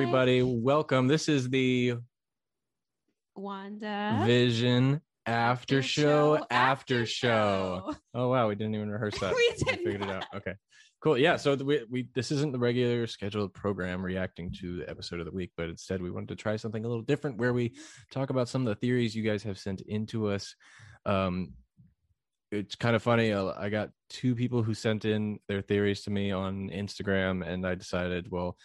everybody. Welcome. This is the Wanda. Vision After Show After After Show. Show. Oh wow, we didn't even rehearse that. We did figured it out. Okay. Cool. Yeah. So we, we this isn't the regular scheduled program reacting to the episode of the week, but instead we wanted to try something a little different where we talk about some of the theories you guys have sent into us. Um, it's kind of funny. uh, I got two people who sent in their theories to me on Instagram, and I decided, well,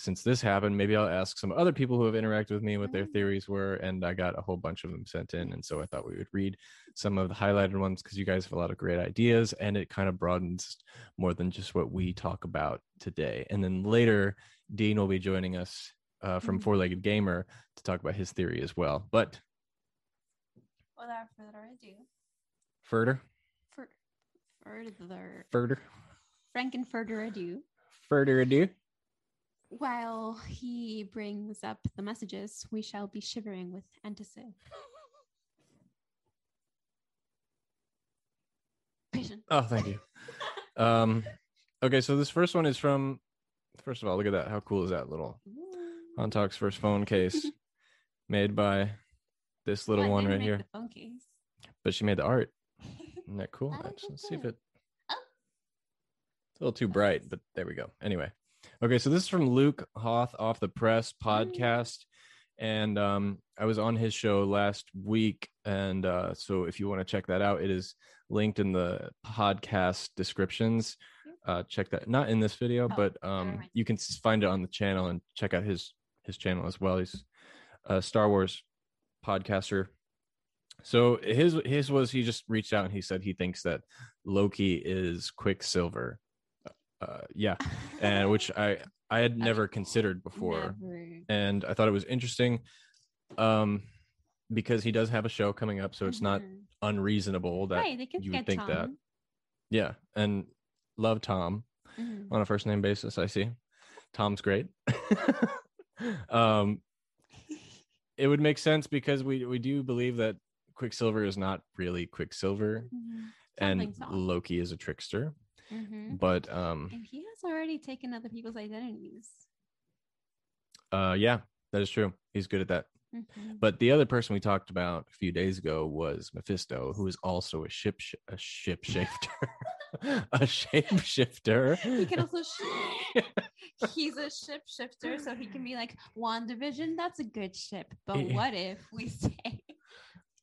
since this happened, maybe I'll ask some other people who have interacted with me what their Mm. theories were, and I got a whole bunch of them sent in, and so I thought we would read some of the highlighted ones because you guys have a lot of great ideas, and it kind of broadens more than just what we talk about today. And then later, Dean will be joining us uh, from Mhm. Four Legged Gamer to talk about his theory as well. But Without further ado, further, further, further, Franken further ado, further ado. While he brings up the messages, we shall be shivering with anticipation. Oh, thank you. Um, okay, so this first one is from. First of all, look at that. How cool is that little On first phone case made by this little one right here? The phone case. But she made the art. Isn't that cool? I like Actually, it let's see if it. Oh. It's a little too bright, but there we go. Anyway, okay, so this is from Luke Hoth off the press Mm. podcast, and um, I was on his show last week, and uh, so if you want to check that out, it is linked in the podcast descriptions. Uh, check that not in this video, Oh, but um, you can find it on the channel and check out his his channel as well. He's a Star Wars podcaster. So his his was he just reached out and he said he thinks that Loki is Quicksilver. Uh, yeah, and which I I had never considered before, Never. and I thought it was interesting, um, because he does have a show coming up, so it's not Mhm. unreasonable that Right, you would think that. Yeah, and love Tom Mhm. on a first name basis. I see, Tom's great. um, it would make sense because we we do believe that Quicksilver is not really Quicksilver, Mhm. and Loki is a trickster. Mhm. But um, And he has already taken other people's identities. uh, yeah, that is true. He's good at that. Mhm. But the other person we talked about a few days ago was Mephisto, who is also a ship sh- a ship shifter, a shapeshifter. He can also sh- he's a ship shifter, so he can be like WandaVision, that's a good ship. But Yeah. what if we say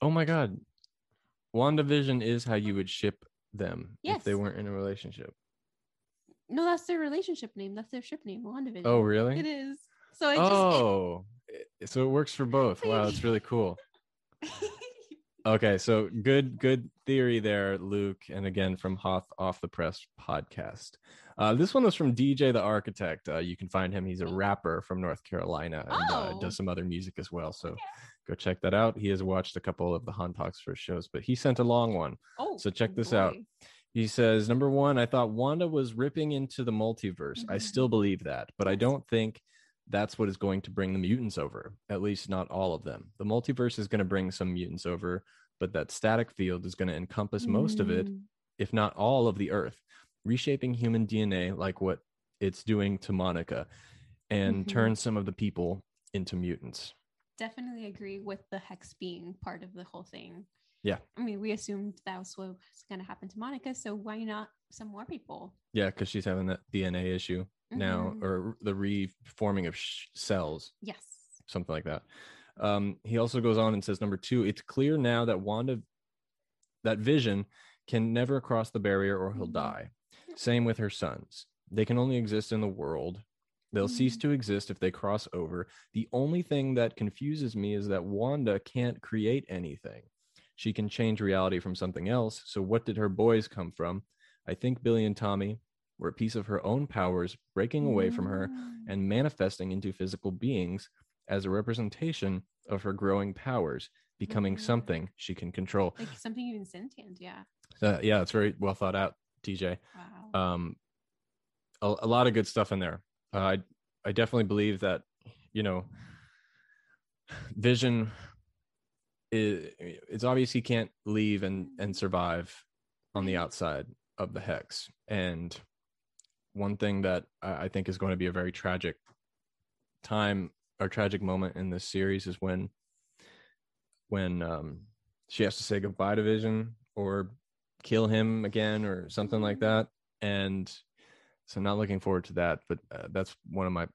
oh my god, WandaVision is how you would ship them if they weren't in a relationship. No, that's their relationship name. That's their ship name, WandaVision. Oh really? It is. So it just oh, it- so it works for both. Wow, it's really cool. Okay, so good, good theory there, Luke. And again, from Hoth Off the Press podcast. Uh, this one was from DJ the Architect. Uh, you can find him. He's a rapper from North Carolina and uh, Oh. does some other music as well. So go check that out. He has watched a couple of the Han Talks first shows, but he sent a long one. oh, So check this out. He says, number one, I thought Wanda was ripping into the multiverse. I Mhm. still believe that, but I don't think that's what is going to bring the mutants over, at least not all of them. The multiverse is going to bring some mutants over, but that static field is going to encompass most of it, Mm. if not all of the Earth, reshaping human DNA like what it's doing to Monica and Mhm. turn some of the people into mutants. Definitely agree with the hex being part of the whole thing. Yeah. I mean, we assumed that was what was going to happen to Monica, so why not some more people? Yeah, because she's having that DNA issue now, Mhm. or the reforming of sh- cells. Yes. something like that. Um, he also goes on and says, number two, it's clear now that Wanda, that Vision, can never cross the barrier or he'll Mhm. die. Same with her sons. They can only exist in the world. They'll cease Mhm. to exist if they cross over. The only thing that confuses me is that Wanda can't create anything. She can change reality from something else. So, what did her boys come from? I think Billy and Tommy were a piece of her own powers breaking away from her Mm. and manifesting into physical beings as a representation of her growing powers, becoming Mm. something she can control. like something even sentient. Yeah. Uh, yeah, it's very well thought out, DJ. Wow. Um, a, a lot of good stuff in there. Uh, I I definitely believe that you know, Vision is it's obvious he can't leave and and survive on the outside of the hex. And one thing that I think is going to be a very tragic time or tragic moment in this series is when when um she has to say goodbye to Vision or kill him again or something like that. And so not looking forward to that, but uh, that's one of my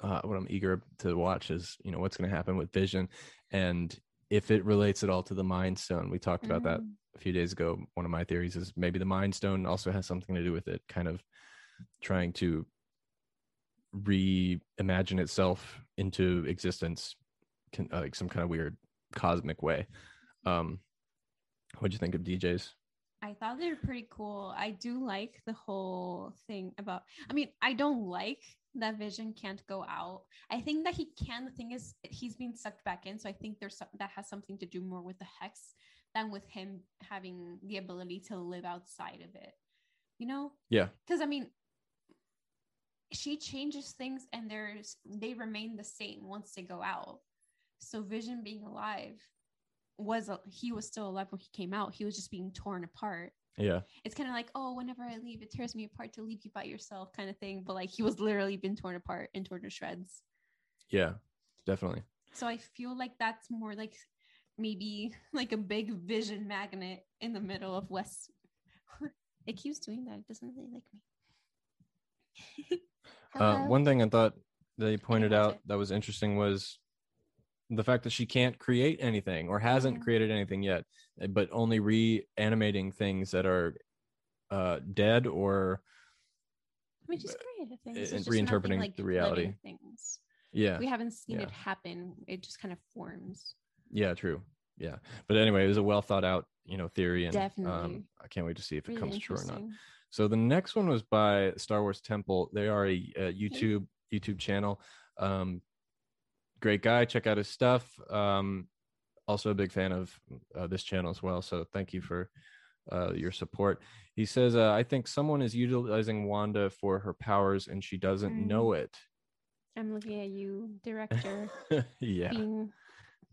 uh, what I'm eager to watch is you know what's going to happen with Vision and if it relates at all to the Mind Stone. We talked about that Mm. a few days ago. One of my theories is maybe the Mind Stone also has something to do with it, kind of trying to reimagine itself into existence, can, uh, like some kind of weird cosmic way. Um, what'd you think of DJs? I thought they were pretty cool. I do like the whole thing about. I mean, I don't like that Vision can't go out. I think that he can. The thing is, he's being sucked back in. So I think there's some, that has something to do more with the hex than with him having the ability to live outside of it. You know? Yeah. Because I mean, she changes things, and there's they remain the same once they go out. So Vision being alive was he was still alive when he came out. He was just being torn apart. Yeah, it's kind of like oh whenever i leave it tears me apart to leave you by yourself kind of thing. But like he was literally been torn apart and torn to shreds. Yeah, definitely. so i feel like that's more like maybe like a big vision magnet in the middle of west it keeps doing that. It doesn't really like me Uh, one thing I thought they pointed out that was interesting was the fact that she can't create anything or hasn't Yeah. created anything yet, uh, but only reanimating things that are uh, dead or I mean, she's creative things. It's and just nothing reinterpreting like the reality. Things. yeah, We haven't seen Yeah. it happen. It just kind of forms. yeah, true, yeah. But anyway, it was a well thought out, you know, theory, and Definitely. um, I can't wait to see if it comes true or not. So the next one was by Star Wars Temple. They are a, a YouTube YouTube channel. Um, great guy. Check out his stuff. Um, also a big fan of uh, this channel as well. So thank you for uh, your support. He says, uh, "I think someone is utilizing Wanda for her powers, and she doesn't Mm. know it." I'm looking at you, director, yeah. being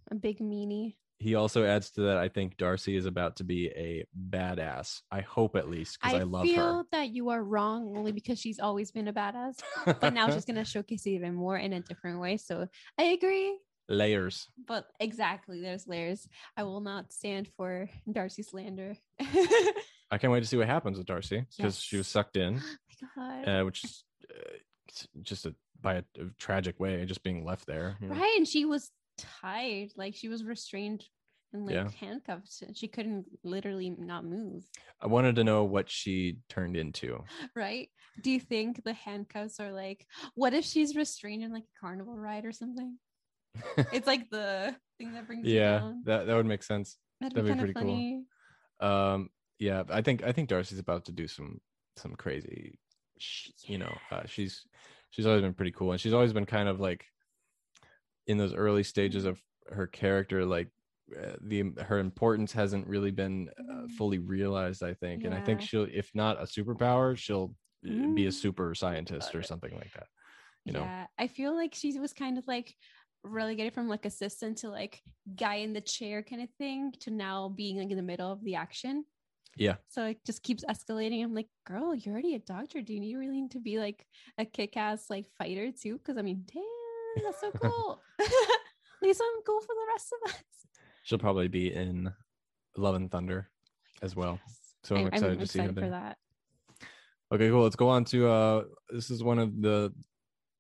a big meanie. He also adds to that. I think Darcy is about to be a badass. I hope at least because I, love her. I, love feel that you are wrong only because she's always been a badass, but now she's gonna showcase it even more in a different way. So I agree. layers. But exactly, there's layers. I will not stand for Darcy slander. I can't wait to see what happens with Darcy because she was sucked in, my God. uh, which is uh, just a by a, a tragic way, just being left there. you know. Right, and she was tied, like she was restrained and like Yeah. handcuffed. She couldn't literally not move. I wanted to know what she turned into. Right? Do you think the handcuffs are like, what if she's restrained in like a carnival ride or something? It's like the thing that brings you yeah, down. that that would make sense. That'd, that'd be be pretty cool. Um, yeah, I think I think Darcy's about to do some some crazy. sh- You know, uh, she's she's always been pretty cool, and she's always been kind of like in those early stages of her character, like uh, the her importance hasn't really been uh, Mm. fully realized. I think, and I think she'll, if not a superpower, she'll uh, be a Mm. super scientist or something like that. You know, yeah, I feel like she was kind of like really relegated from like assistant to like guy in the chair kind of thing to now being like in the middle of the action. Yeah. So it just keeps escalating. I'm like, girl, you're already a doctor. Do you really need to be like a kick-ass like fighter too? Because I mean, damn, that's so cool. Least I'm cool for the rest of us. she'll probably be in Love and Thunder as well. So I'm I- excited to see her excited for that. Okay, cool. Let's go on to uh this is one of the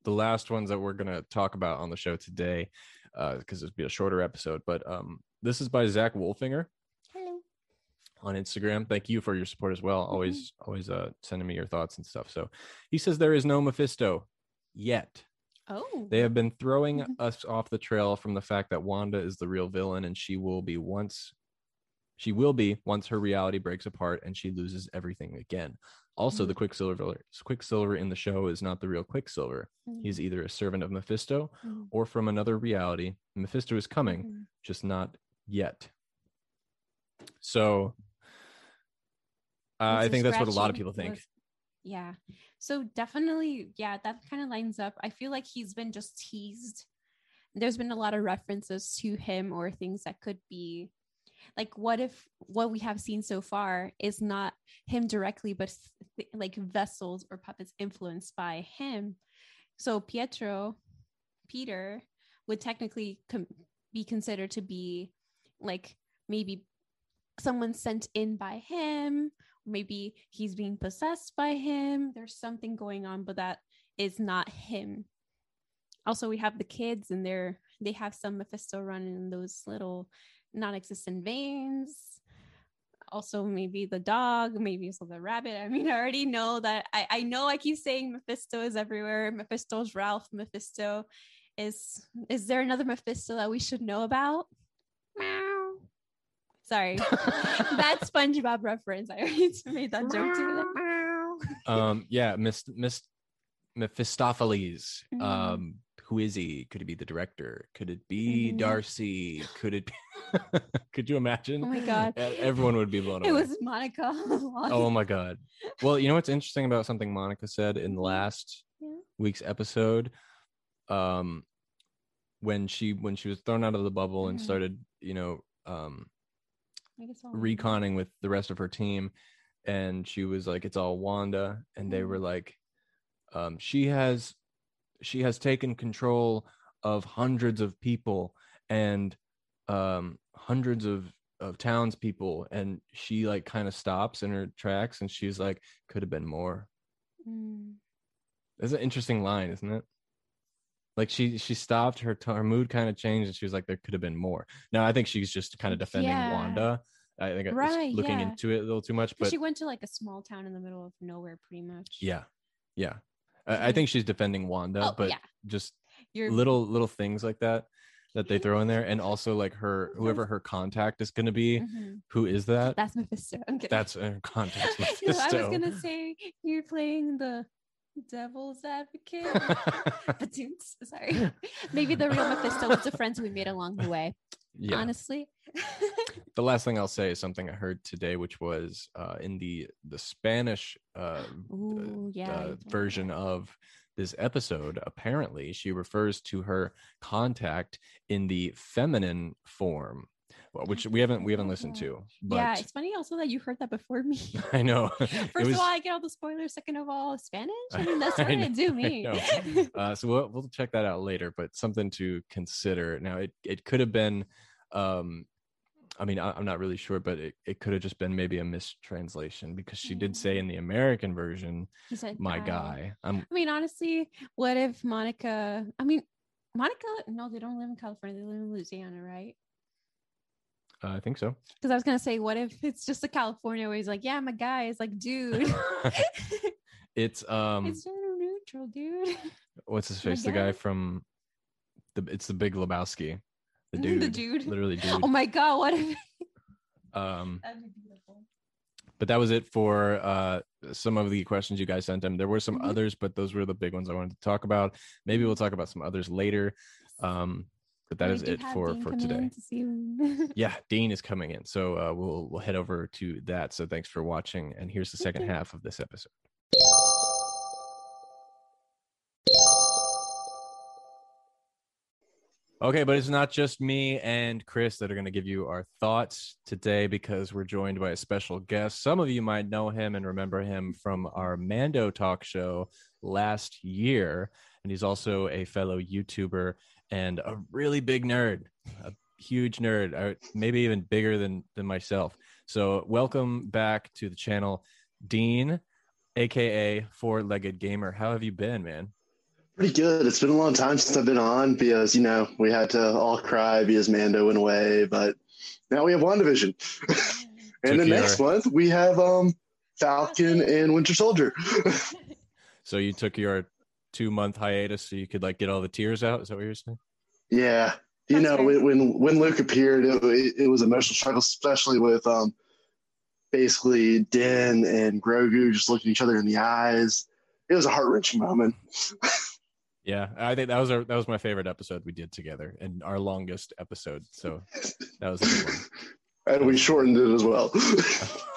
the last ones that we're gonna talk about on the show today. Uh because it'll be a shorter episode. But um this is by Zach Wolfinger Hello. on Instagram. Thank you for your support as well. Mm-hmm. Always always uh sending me your thoughts and stuff. So he says there is no Mephisto yet. Oh. They have been throwing Mhm. us off the trail from the fact that Wanda is the real villain and she will be once she will be once her reality breaks apart and she loses everything again. Also, the Quicksilver Quicksilver in the show is not the real Quicksilver. He's either a servant of Mephisto Mhm. or from another reality. Mephisto is coming, Mhm. just not yet. So uh, I think that's what a lot of people think. Yeah. So definitely, yeah, that kind of lines up. I feel like he's been just teased. There's been a lot of references to him or things that could be like what if what we have seen so far is not him directly but th- like vessels or puppets influenced by him so pietro Peter would technically com- be considered to be like maybe someone sent in by him maybe he's being possessed by him. There's something going on but that is not him. Also we have the kids and they're they have some mephisto running in those little non-existent veins. Also maybe the dog maybe also the rabbit. I mean i already know that i, I know i keep saying mephisto is everywhere. Mephisto's ralph mephisto is is there another mephisto that we should know about. Sorry. That spongebob reference i already made that joke too. Um yeah miss miss mephistopheles Mhm. um who is he? Could it be the director? Could it be Mhm. darcy? Could it be could you imagine? Oh my god. Everyone would be blown it was monica oh my god. Well you know what's interesting about something monica said in the last Yeah. week's episode? Um when she when she was thrown out of the bubble and Mhm. started you know um I guess I'll- reconning with the rest of her team. And she was like it's all wanda. And they were like um she has she has taken control of hundreds of people and um hundreds of of townspeople. And she like kind of stops in her tracks and she's like could have been more. Mm. that's an interesting line isn't it like she she stopped her t- her mood kind of changed and she was like there could have been more now i think she's just kind of defending Yeah. wanda i think Right, looking yeah. into it a little too much. but she went to like a small town in the middle of nowhere pretty much yeah yeah I, I think she's defending wanda oh but yeah just you're little little things like that that they throw in there and also like her whoever her contact is going to be Mhm. who is that that's mephisto i'm kidding that's her contact No, i was gonna say you're playing the devil's advocate. Sorry. Maybe the real mephisto was the friends we made along the way yeah. honestly. The last thing i'll say is something i heard today which was uh in the the spanish uh Ooh, yeah uh, you told me version of this episode apparently she refers to her contact in the feminine form which we haven't we haven't listened to but yeah it's funny also that you heard that before me i know First was of all, I get all the spoilers. Second of all, Spanish. I mean, that's what know, I do me. uh, so we'll, we'll check that out later but something to consider now it, it could have been um i mean I, i'm not really sure but it, it could have just been maybe a mistranslation because she did say in the american version said, my guy i'm I mean, honestly, what if Monica? I mean, Monica. No, they don't live in California. They live in Louisiana, right? Uh, i think so Because I was gonna say, what if it's just a California where he's like, "Yeah, I'm a guy." It's like, dude, it's um it's gender neutral, dude. what's his face the guy guy. from the it's the big lebowski the dude. The dude dude. literally dude Oh my god, what if? um That'd be beautiful. but that was it for uh some of the questions you guys sent him there were some Mhm. others but those were the big ones i wanted to talk about maybe we'll talk about some others later um but that is it for Dean for today. to yeah dean is coming in. So uh we'll we'll head over to that. So thanks for watching and here's the second half of this episode. Okay, but it's not just me and Chris that are going to give you our thoughts today because we're joined by a special guest. Some of you might know him and remember him from our Mando talk show last year. And he's also a fellow YouTuber and a really big nerd, a huge nerd, uh, maybe even bigger than, than myself. So, welcome back to the channel, Dean, aka Four Legged Gamer. How have you been, man? Pretty good. It's been a long time since I've been on because, you know, we had to all cry because Mando went away, but now we have WandaVision. and the next your- month we have um Falcon and Winter Soldier. So, you took your two month hiatus so you could like get all the tears out? Is that what you're saying? yeah. You That's know, fair. when, when when Luke appeared, it, it, it was emotional struggle, especially with um basically Din and Grogu just looking each other in the eyes. It was a heart wrenching moment. Yeah, I think that was our that was my favorite episode we did together and our longest episode. So that was a good and we shortened it as well.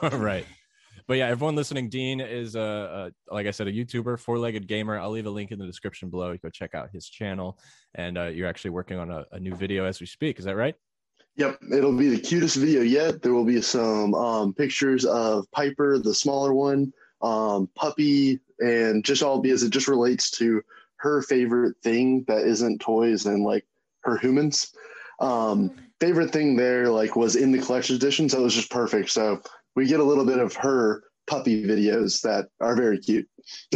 right. But yeah, everyone listening, Dean is a, a like I said, a YouTuber, four-legged gamer. I'll leave a link in the description below. You go check out his channel, and uh, you're actually working on a, a new video as we speak. Is that right? Yep, it'll be the cutest video yet. There will be some um, pictures of Piper, the smaller one, um, Puppy, and just all because it just relates to her favorite thing that isn't toys and like her humans. Um, favorite thing there like was in the collection edition, so it was just perfect. So we get a little bit of her puppy videos that are very cute.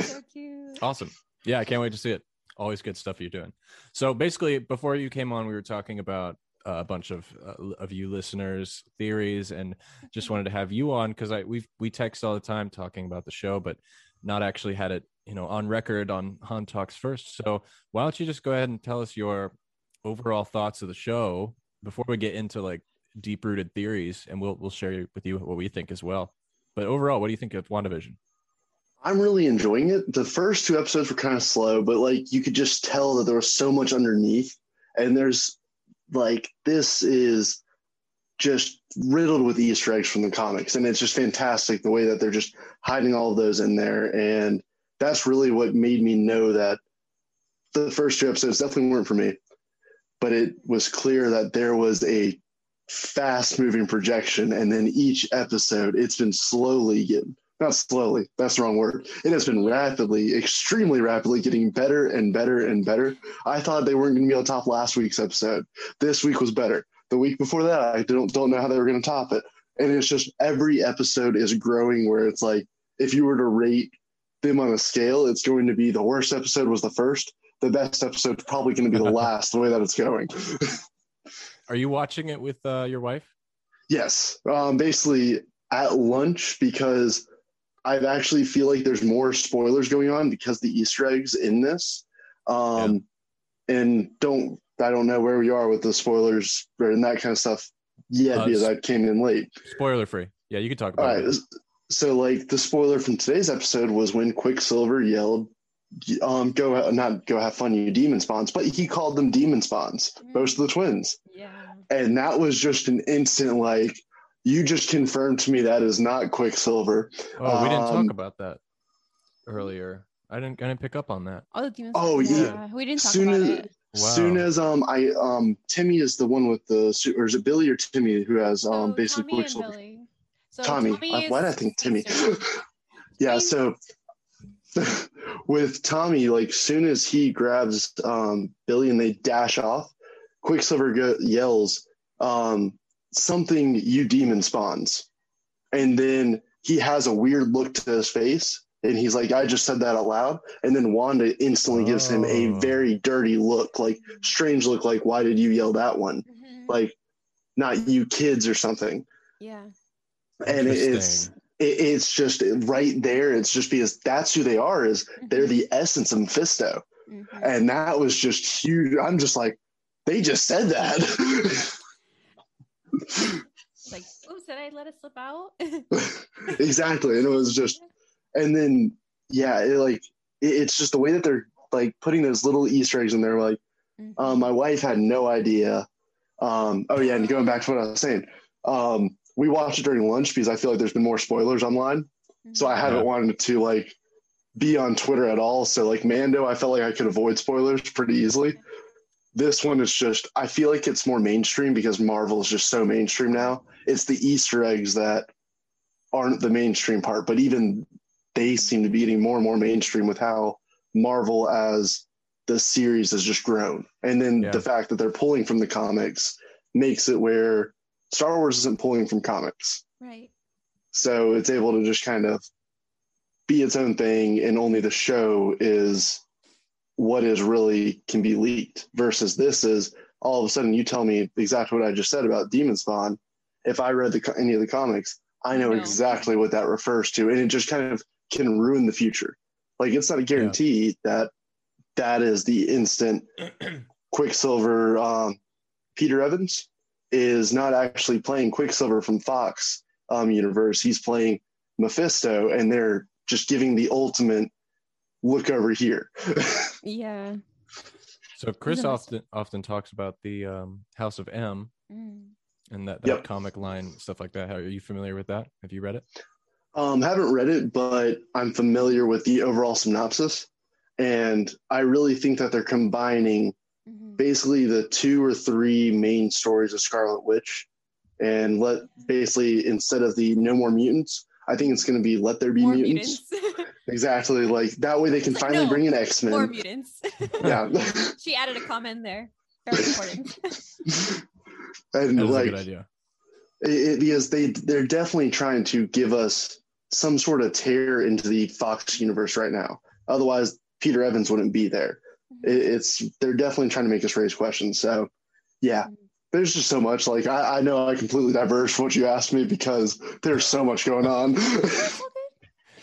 So cute. Awesome. Yeah, I can't wait to see it. Always good stuff you're doing. So basically, before you came on, we were talking about uh, a bunch of uh, of you listeners' theories, and just wanted to have you on because I we we text all the time talking about the show, but not actually had it you know on record on Han Talks first. So why don't you just go ahead and tell us your overall thoughts of the show before we get into like deep rooted theories, and we'll we'll share with you what we think as well. But overall, what do you think of WandaVision? I'm really enjoying it. The first two episodes were kind of slow, but like you could just tell that there was so much underneath. And there's like this is just riddled with Easter eggs from the comics. And it's just fantastic the way that they're just hiding all of those in there. And that's really what made me know that the first two episodes definitely weren't for me. But it was clear that there was a fast moving projection. And then each episode, it's been slowly getting not slowly, that's the wrong word. It has been rapidly, extremely rapidly getting better and better and better. I thought they weren't going to be on top last week's episode. This week was better. The week before that, I don't don't know how they were going to top it. And it's just every episode is growing where it's like if you were to rate them on a scale, it's going to be the worst episode was the first. The best episode is probably going to be the last, the way that it's going. Are you watching it with uh, your wife? yes. Um, basically at lunch because I actually feel like there's more spoilers going on because the Easter eggs in this. Um, And don't I don't know where we are with the spoilers and that kind of stuff yet Uh, because I came in late. Spoiler free. Yeah, you can talk about right. it. So like the spoiler from today's episode was when Quicksilver yelled, um, go not go have fun, you demon spawns, but he called them demon spawns, both of the twins. Yeah. And that was just an instant like you just confirmed to me that is not Quicksilver. Oh, we didn't Um, talk about that earlier. I didn't. I didn't pick up on that. All the demons. Oh, yeah. We didn't talk soon about as it. Wow. soon as um I um Timmy is the one with the suit or is it Billy or Timmy who has um So basically Tommy Quicksilver? So Tommy. Tommy Uh, why did I think Timmy? Yeah, so with Tommy, like soon as he grabs um Billy and they dash off, Quicksilver go- yells um something you demon spawns. And then he has a weird look to his face and he's like, I just said that out loud. And then Wanda instantly gives him a Oh. very dirty look, like strange look, like, why did you yell that one? Mhm. Like, not you kids or something. yeah. And it's Interesting. it, it's just right there. It's just because that's who they are. Is they're the essence of Mephisto, Mhm. and that was just huge. I'm just like, they just said that. Like, oops, did I let it slip out? exactly, and it was just, and then yeah, it like it, it's just the way that they're like putting those little Easter eggs in there. Like, Mhm. um, my wife had no idea. Um, oh yeah, and going back to what I was saying, um, we watched it during lunch because I feel like there's been more spoilers online. So I mm-hmm. haven't Yeah. wanted to like be on Twitter at all. So like Mando, I felt like I could avoid spoilers pretty easily. This one is just I feel like it's more mainstream because Marvel is just so mainstream now. It's the Easter eggs that aren't the mainstream part, but even they seem to be getting more and more mainstream with how Marvel as the series has just grown. And then Yeah. the fact that they're pulling from the comics makes it where Star Wars isn't pulling from comics. right. So it's able to just kind of be its own thing, and only the show is what is really can be leaked. Versus this is all of a sudden you tell me exactly what I just said about Demon Spawn. If I read the, any of the comics, I know No. exactly what that refers to, and it just kind of can ruin the future. Like it's not a guarantee that that is the instant Quicksilver. Um, Peter Evans is not actually playing Quicksilver from Fox um, universe. He's playing Mephisto, and they're just giving the ultimate look over here. Yeah. So Chris He's a mess. often often talks about the um, House of M Mm. and that, that Yep. comic line stuff like that. How, are you familiar with that? Have you read it? um, haven't read it, but I'm familiar with the overall synopsis, and I really think that they're combining Mhm. basically the two or three main stories of Scarlet Witch, and let basically instead of the No More Mutants, I think it's going to be Let There Be More Mutants. mutants. exactly. Like that way they can like, finally no, bring in X-Men. More mutants. Yeah. she added a comment there. Very important. and That is like a good idea. it, it- because they they're definitely trying to give us some sort of tear into the Fox universe right now. Otherwise, Peter Evans wouldn't be there. It, it's they're definitely trying to make us raise questions. So, yeah, there's just so much. Like I, I know I completely diverged from what you asked me because there's so much going on.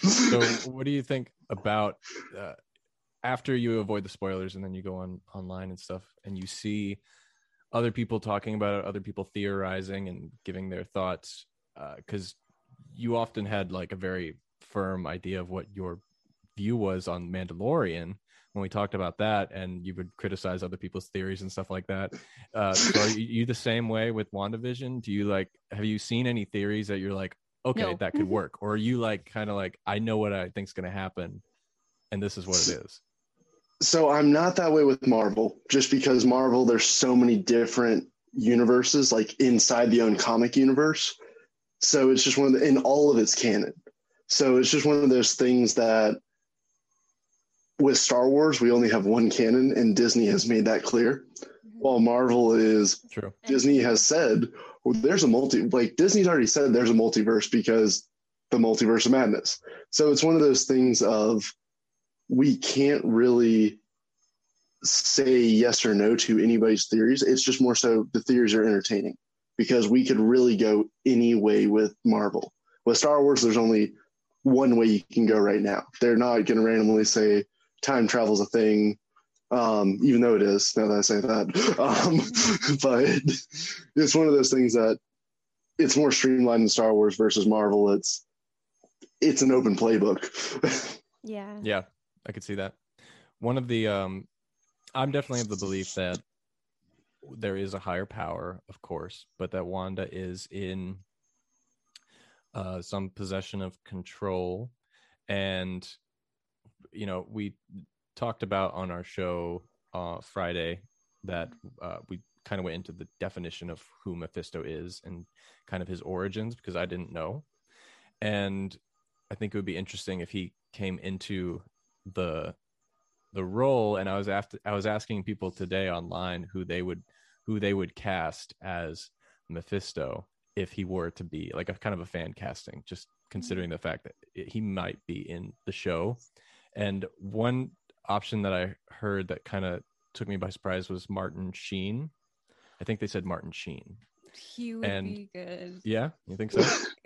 So, what do you think about uh, after you avoid the spoilers and then you go on online and stuff and you see other people talking about it, other people theorizing and giving their thoughts? Because you often had like a very firm idea of what your view was on Mandalorian when we talked about that, and you would criticize other people's theories and stuff like that. Uh, so, are you, you the same way with WandaVision? Do you like have you seen any theories that you're like, okay, No. that could work, or are you like kind of like, I know what I think's going to happen, and this is what it is? so I'm not that way with Marvel, just because Marvel there's so many different universes like inside the own comic universe. So it's just one of the in all of its canon. So it's just one of those things that with Star Wars we only have one canon, and Disney has made that clear. Mm-hmm. While Marvel is True. Disney has said, well, there's a multi, like Disney's already said there's a multiverse because the multiverse of madness. So it's one of those things of we can't really say yes or no to anybody's theories. It's just more so the theories are entertaining because we could really go any way with Marvel. With Star Wars, there's only one way you can go right now. They're not going to randomly say time travel's a thing um, even though it is now that I say that. Um, but it's one of those things that it's more streamlined in Star Wars versus Marvel. It's it's an open playbook. Yeah. Yeah, I could see that. One of the um I'm definitely of the belief that there is a higher power, of course, but that Wanda is in uh some possession of control and you know, we talked about on our show uh Friday that uh we kind of went into the definition of who Mephisto is and kind of his origins because I didn't know. And I think it would be interesting if he came into the the role and I was after I was asking people today online who they would who they would cast as Mephisto if he were to be like a kind of a fan casting just considering the fact that it, he might be in the show and one option that I heard that kind of took me by surprise was Martin Sheen I think they said Martin Sheen He would And- be good. yeah you think so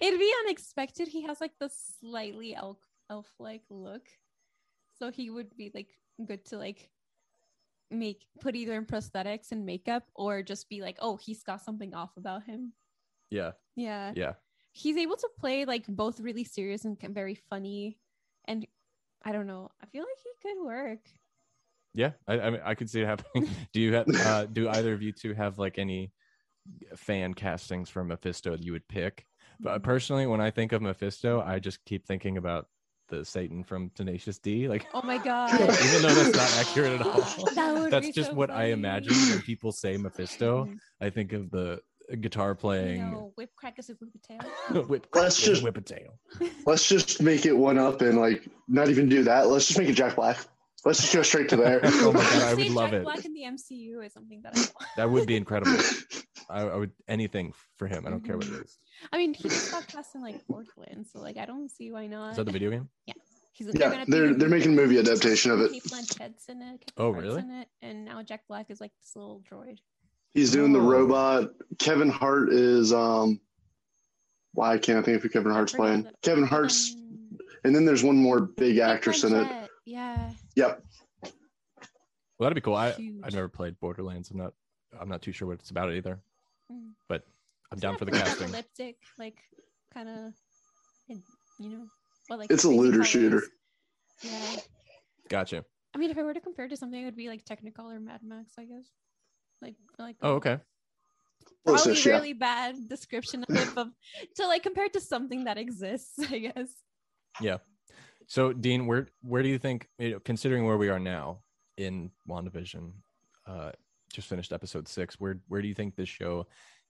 It'd be unexpected. He has like the slightly elf elf like look. So he would be like good to like make put either in prosthetics and makeup or just be like, oh, he's got something off about him. yeah Yeah. yeah He's able to play like both really serious and very funny. And I don't know. I feel like he could work. Yeah, I, I mean, I could see it happening. do you have? Uh, do either of you two have like any fan castings for Mephisto that you would pick? But personally, when I think of Mephisto, I just keep thinking about the Satan from Tenacious D. Like, Oh my god. even though that's not accurate at all, That that's just so what I imagine when people say Mephisto. I think of the guitar playing No, whip crack is a whip tail. whip, Let's just- whip a tail. Let's just make it one up and like not even do that. Let's just make it Jack Black. Let's just go straight to there. Oh my God, I would love Jack it. Black in the MCU is something that I want. That would be incredible. I, I would anything for him. I don't care what it mm-hmm. is. I mean, he just got cast in like Borderlands, so like I don't see why not. Is that the video game? yeah. He's yeah, gonna they're be- they're making a movie adaptation of it. Cate Blanchett's in it. Kevin Oh, Hart's really? In it, and now Jack Black is like this little droid. He's doing the Oh. robot. Kevin Hart is um. Why can't I think of who Kevin Hart's playing? Kevin Hart's, Um, and then there's one more big actress in it. Yeah. Yep. Well, that'd be cool. I Huge. I've never played Borderlands. I'm not I'm not too sure what it's about either. Mm. But I'm It's down for the really casting. Apocalyptic, like kind of, you know, well, like It's a looter colors. shooter. Yeah. Gotcha. I mean, if I were to compare it to something, it would be like Technicolor Mad Max, I guess. Like, like Oh, okay. probably Close-ish, yeah. really bad description of it, but to like compare it to something that exists, I guess. Yeah. So, Dean, where where do you think, you know, considering where we are now in WandaVision, uh, just finished episode six, where where do you think this show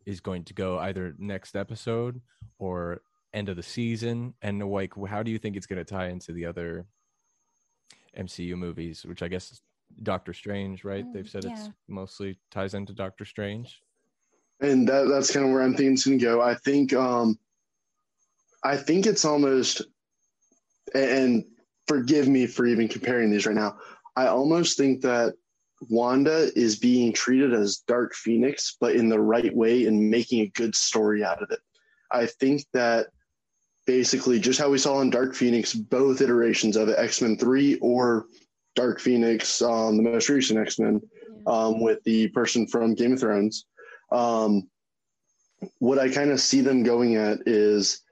is going to go? Either next episode or end of the season and like how do you think it's going to tie into the other mcu movies which i guess is doctor strange right Mm, they've said it's mostly ties into doctor strange and that that's kind of where I'm thinking it's gonna go. I think um I think it's almost and forgive me for even comparing these right now. I almost think that Wanda is being treated as Dark Phoenix, but in the right way and making a good story out of it. I think that basically just how we saw in Dark Phoenix, both iterations of it, X Men 3 or Dark Phoenix, um, the most recent X Men, um, with the person from Game of Thrones. Um, what I kind of see them going at is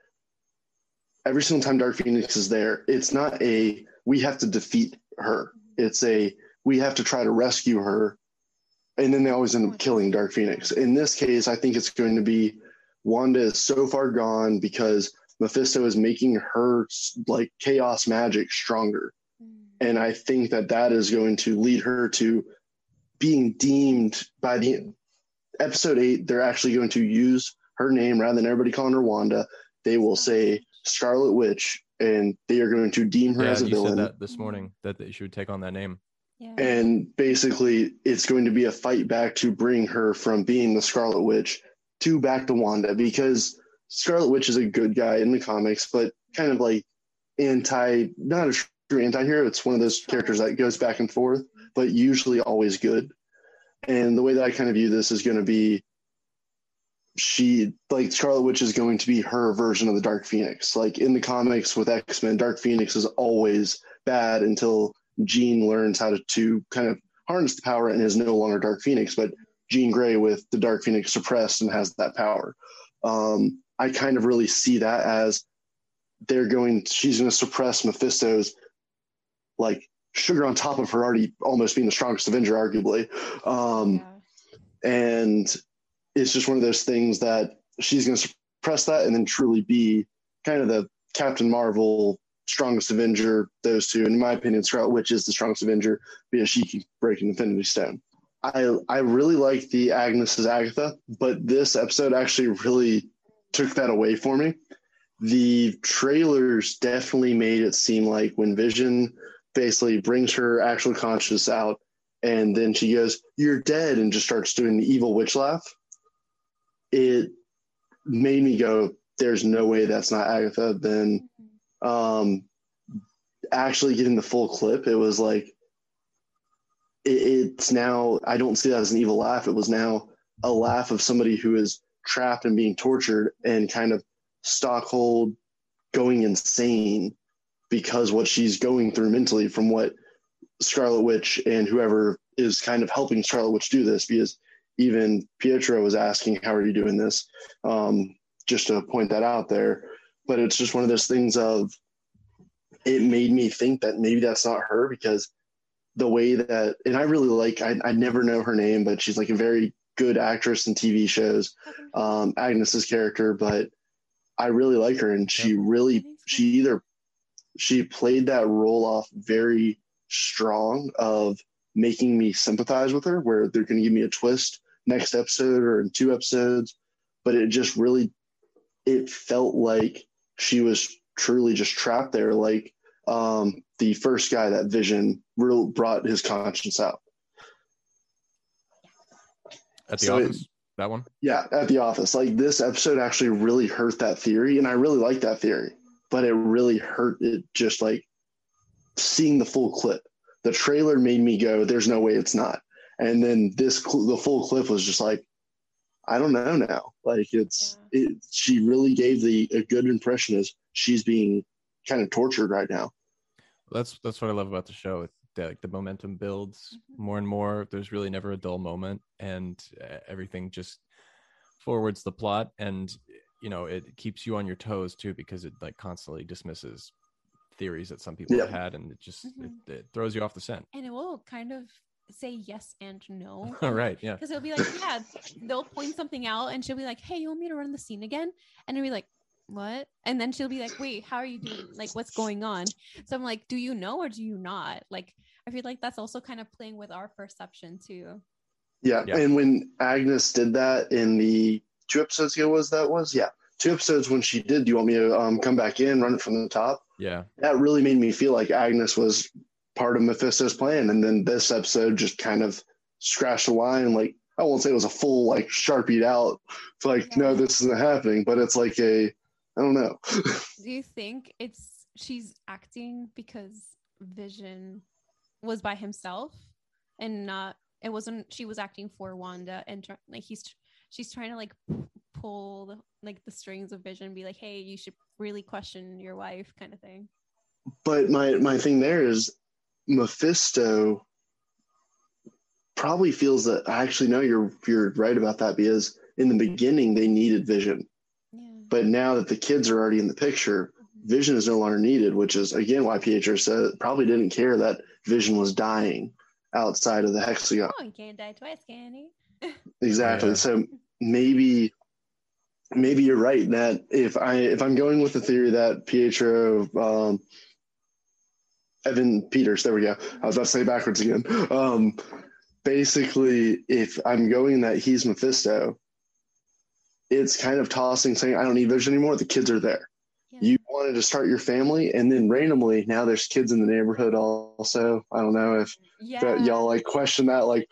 every single time Dark Phoenix is there, it's not a we have to defeat her. It's a we have to try to rescue her. And then they always end up killing Dark Phoenix. In this case, I think it's going to be Wanda is so far gone because Mephisto is making her like chaos magic stronger. And I think that that is going to lead her to being deemed by the episode eight. They're actually going to use her name rather than everybody calling her Wanda. They will hmm. say Scarlet Witch, and they are going to deem her yeah as a you said that this morning that, that she would take on that name Yeah. And basically, it's going to be a fight back to bring her from being the Scarlet Witch to back to Wanda because Scarlet Witch is a good guy in the comics, but kind of like anti, not a true anti hero. It's one of those characters that goes back and forth, but usually always good. And the way that I kind of view this is going to be she, like Scarlet Witch, is going to be her version of the Dark Phoenix. Like in the comics with X Men, Dark Phoenix is always bad until Jean learns how to, to kind of harness the power and is no longer Dark Phoenix, but Jean Grey with the Dark Phoenix suppressed and has that power. Um, I kind of really see that as they're going, she's going to suppress Mephisto's like sugar on top of her already almost being the strongest Avenger, arguably. Um, yeah. and it's just one of those things that she's going to suppress that and then truly be kind of the Captain Marvel strongest Avenger. Those two, in my opinion, Scarlet Witch is the strongest Avenger because she can break an Infinity Stone. I I really like the Agnes as Agatha, but this episode actually really took that away for me. The trailers definitely made it seem like when Vision basically brings her actual conscious out and then she goes, You're dead, and just starts doing the evil witch laugh. It made me go, There's no way that's not Agatha. Then um, actually getting the full clip, it was like, it, it's now, I don't see that as an evil laugh. It was now a laugh of somebody who is trapped and being tortured and kind of stockhold going insane because what she's going through mentally from what Scarlet Witch and whoever is kind of helping Scarlet Witch do this because even Pietro was asking, How are you doing this? Um, just to point that out there. But it's just one of those things of it made me think that maybe that's not her because the way that, and I really like, I, I never know her name, but she's like a very good actress in TV shows, um, Agnes's character, but I really like her and she really, she either, she played that role off very strong of making me sympathize with her where they're going to give me a twist next episode or in two episodes. But it just really it felt like she was truly just trapped there like um the first guy that vision real brought his conscience out. At the So it- office? That one? Yeah at the office. Like this episode actually really hurt that theory and i really like that theory but it really hurt it just like seeing the full clip. The trailer made me go there's no way it's not. And then this cl- the full clip was just like i don't know now. Like it's it, she really gave the a good impression as she's being kind of tortured right now. That's that's what i love about the show it, the, like the momentum builds Mhm. more and more. There's really never a dull moment and uh, everything just forwards the plot and you know it keeps you on your toes too because it like constantly dismisses theories that some people have Yeah. had and it just Mhm. it, it throws you off the scent and it will kind of say yes and no. all right yeah Because it'll be like, yeah, they'll point something out and she'll be like, hey, you want me to run the scene again? And it'll be like, what? And then she'll be like, wait, how are you doing? Like, what's going on? So I'm like, do you know or do you not? Like, I feel like that's also kind of playing with our perception too. Yeah. Yeah. And when Agnes did that in the two episodes ago, was that was? Yeah. two episodes when she did, "Do you want me to um, come back in, run it from the top?" Yeah. That really made me feel like Agnes was part of Mephisto's plan, and then this episode just kind of scratched the line. Like I won't say it was a full like sharpied out. It's like no, this isn't happening, but it's like a I don't know. Do you think it's she's acting because Vision was by himself and not it wasn't she was acting for Wanda and like he's she's trying to like pull the, like the strings of Vision be like hey you should really question your wife kind of thing. but my my thing there is Mephisto probably feels that I actually no, you're you're right about that because in the beginning they needed Vision, Yeah. but now that the kids are already in the picture, mm-hmm. Vision is no longer needed, which is again why Pietro said probably didn't care that Vision was dying outside of the hexagon. Oh, you can't die twice, can you? Exactly. Yeah. So maybe maybe you're right that if I if I'm going with the theory that Pietro um Evan Peters, there we go. I was about to say backwards again. Um basically if I'm going that he's Mephisto, it's kind of tossing saying I don't need vision anymore. The kids are there. Yeah. You wanted to start your family and then randomly now there's kids in the neighborhood also. I don't know if yeah. y'all like question that like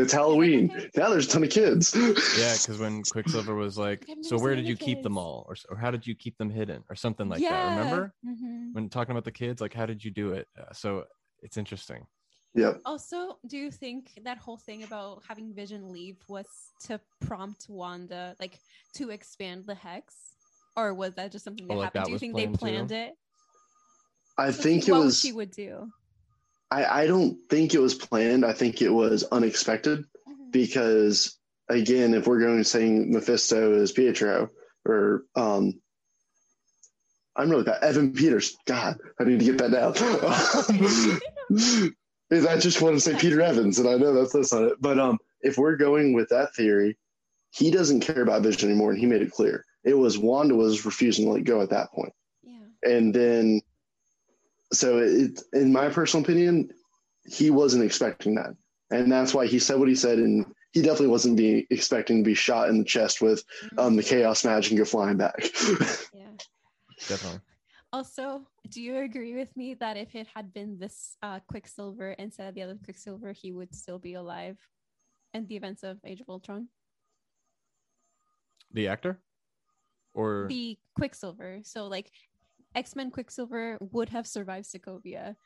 it's Halloween. Now there's a ton of kids. Yeah, because when Quicksilver was like, "So where did any you keep them all, or, or how did you keep them hidden, or something like that?" Remember Mhm. when talking about the kids, like how did you do it? Uh, so it's interesting. Yeah. Also, do you think that whole thing about having Vision leave was to prompt Wanda, like to expand the hex, or was that just something that Oh, like happened? that do you was think they planned too? it? I So think it what was she would do. I, I don't think it was planned. I think it was unexpected Mhm. because again, if we're going to say Mephisto is Pietro or um I'm really bad. Evan Peters. God, I need to get that down. Is I just want to say Peter Evans, and I know that's that's not it. But um, if we're going with that theory, he doesn't care about Vision anymore, and he made it clear. It was Wanda was refusing to let go at that point, Yeah. and then, so it, in my personal opinion, he wasn't expecting that, and that's why he said what he said, and he definitely wasn't being expecting to be shot in the chest with um the chaos magic and go flying back. Yeah. Definitely. Also, do you agree with me that if it had been this uh, Quicksilver instead of the other Quicksilver, he would still be alive in the events of Age of Ultron? The actor, or The Quicksilver. So, like, X Men Quicksilver would have survived Sokovia.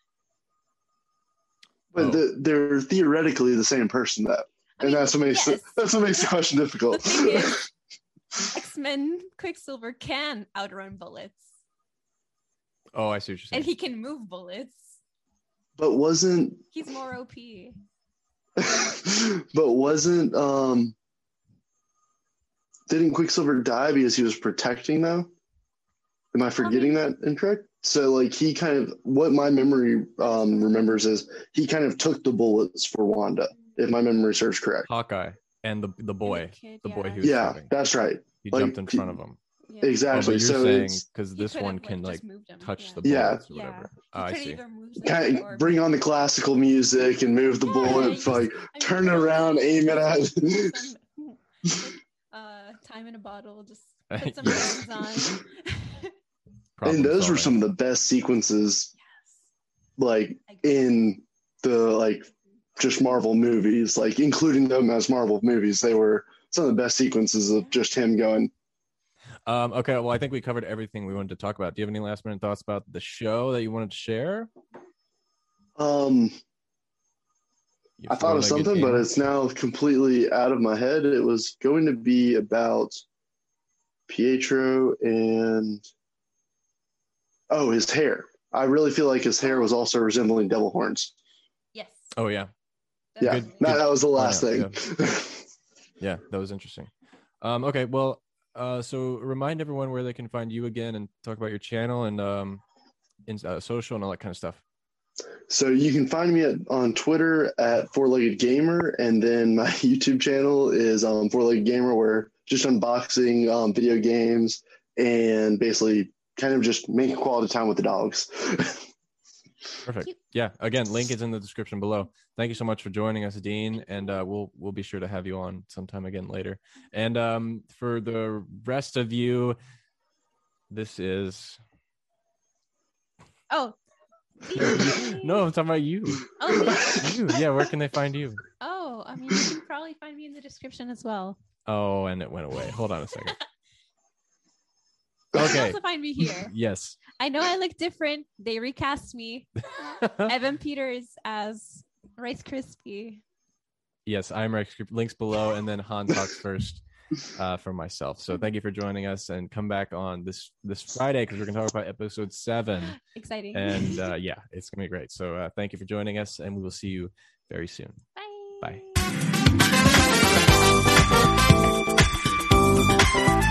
But Oh. the, they're theoretically the same person, though, I and mean, that's what makes yes. it, that's what makes the question difficult. X Men Quicksilver can outrun bullets, oh, I see what you're saying. and he can move bullets. but wasn't He's more OP. but wasn't um didn't Quicksilver die because he was protecting though? Am I forgetting that incorrect? So like he kind of what my memory um remembers is he kind of took the bullets for Wanda, if my memory serves correct. Hawkeye and the the boy, kid, the boy yeah. who was Yeah, shooting. that's right. He like, jumped in front of him. Yeah. Oh, Exactly. you're so saying because this one have, like, can like touch yeah. the Yeah. bullets or Yeah. whatever. He Ah, I see. either move them kind of bring on the classical music and move the Yeah, bullet, just- like I mean, turn it put around, aim it at. some, uh, time in a bottle. Just put some Yeah. rings on. Problem and those were some of the best sequences yes. like in the like just Marvel movies, like including them as Marvel movies, they were some of the best sequences of just him going. Um, okay, well, I think we covered everything we wanted to talk about. Do you have any last minute thoughts about the show that you wanted to share? Um, You I thought of something, but it's now completely out of my head. It was going to be about Pietro and oh, his hair. I really feel like his hair was also resembling devil horns. Yes. oh yeah, Yeah, definitely. that, that was the last yeah, thing. yeah, that was interesting. Um, okay, well, uh, so remind everyone where they can find you again and talk about your channel and um, in uh, social and all that kind of stuff. So you can find me at, on Twitter at Four Legged Gamer, and then my YouTube channel is um, Four Legged Gamer, where just unboxing um, video games and basically kind of just make quality time with the dogs. Perfect. Yeah. Again, link is in the description below. Thank you so much for joining us, Dean, and uh, we'll we'll be sure to have you on sometime again later. And um, for the rest of you, this is Oh. no. I'm talking about you. Oh. You. Yeah. Where can they find you? oh, I mean, you can probably find me in the description as well. Oh, and it went away. Hold on a second. You can Okay. also find me here. Yes. I know I look different. They recast me. Evan Peters as Rice Krispie. yes, I'm Rex. Links below, and then Han talks first uh, for myself. So thank you for joining us, and come back on this this Friday because we're gonna talk about episode seven. Exciting. And uh, yeah, it's gonna be great. So uh, thank you for joining us, and we will see you very soon. Bye. Bye.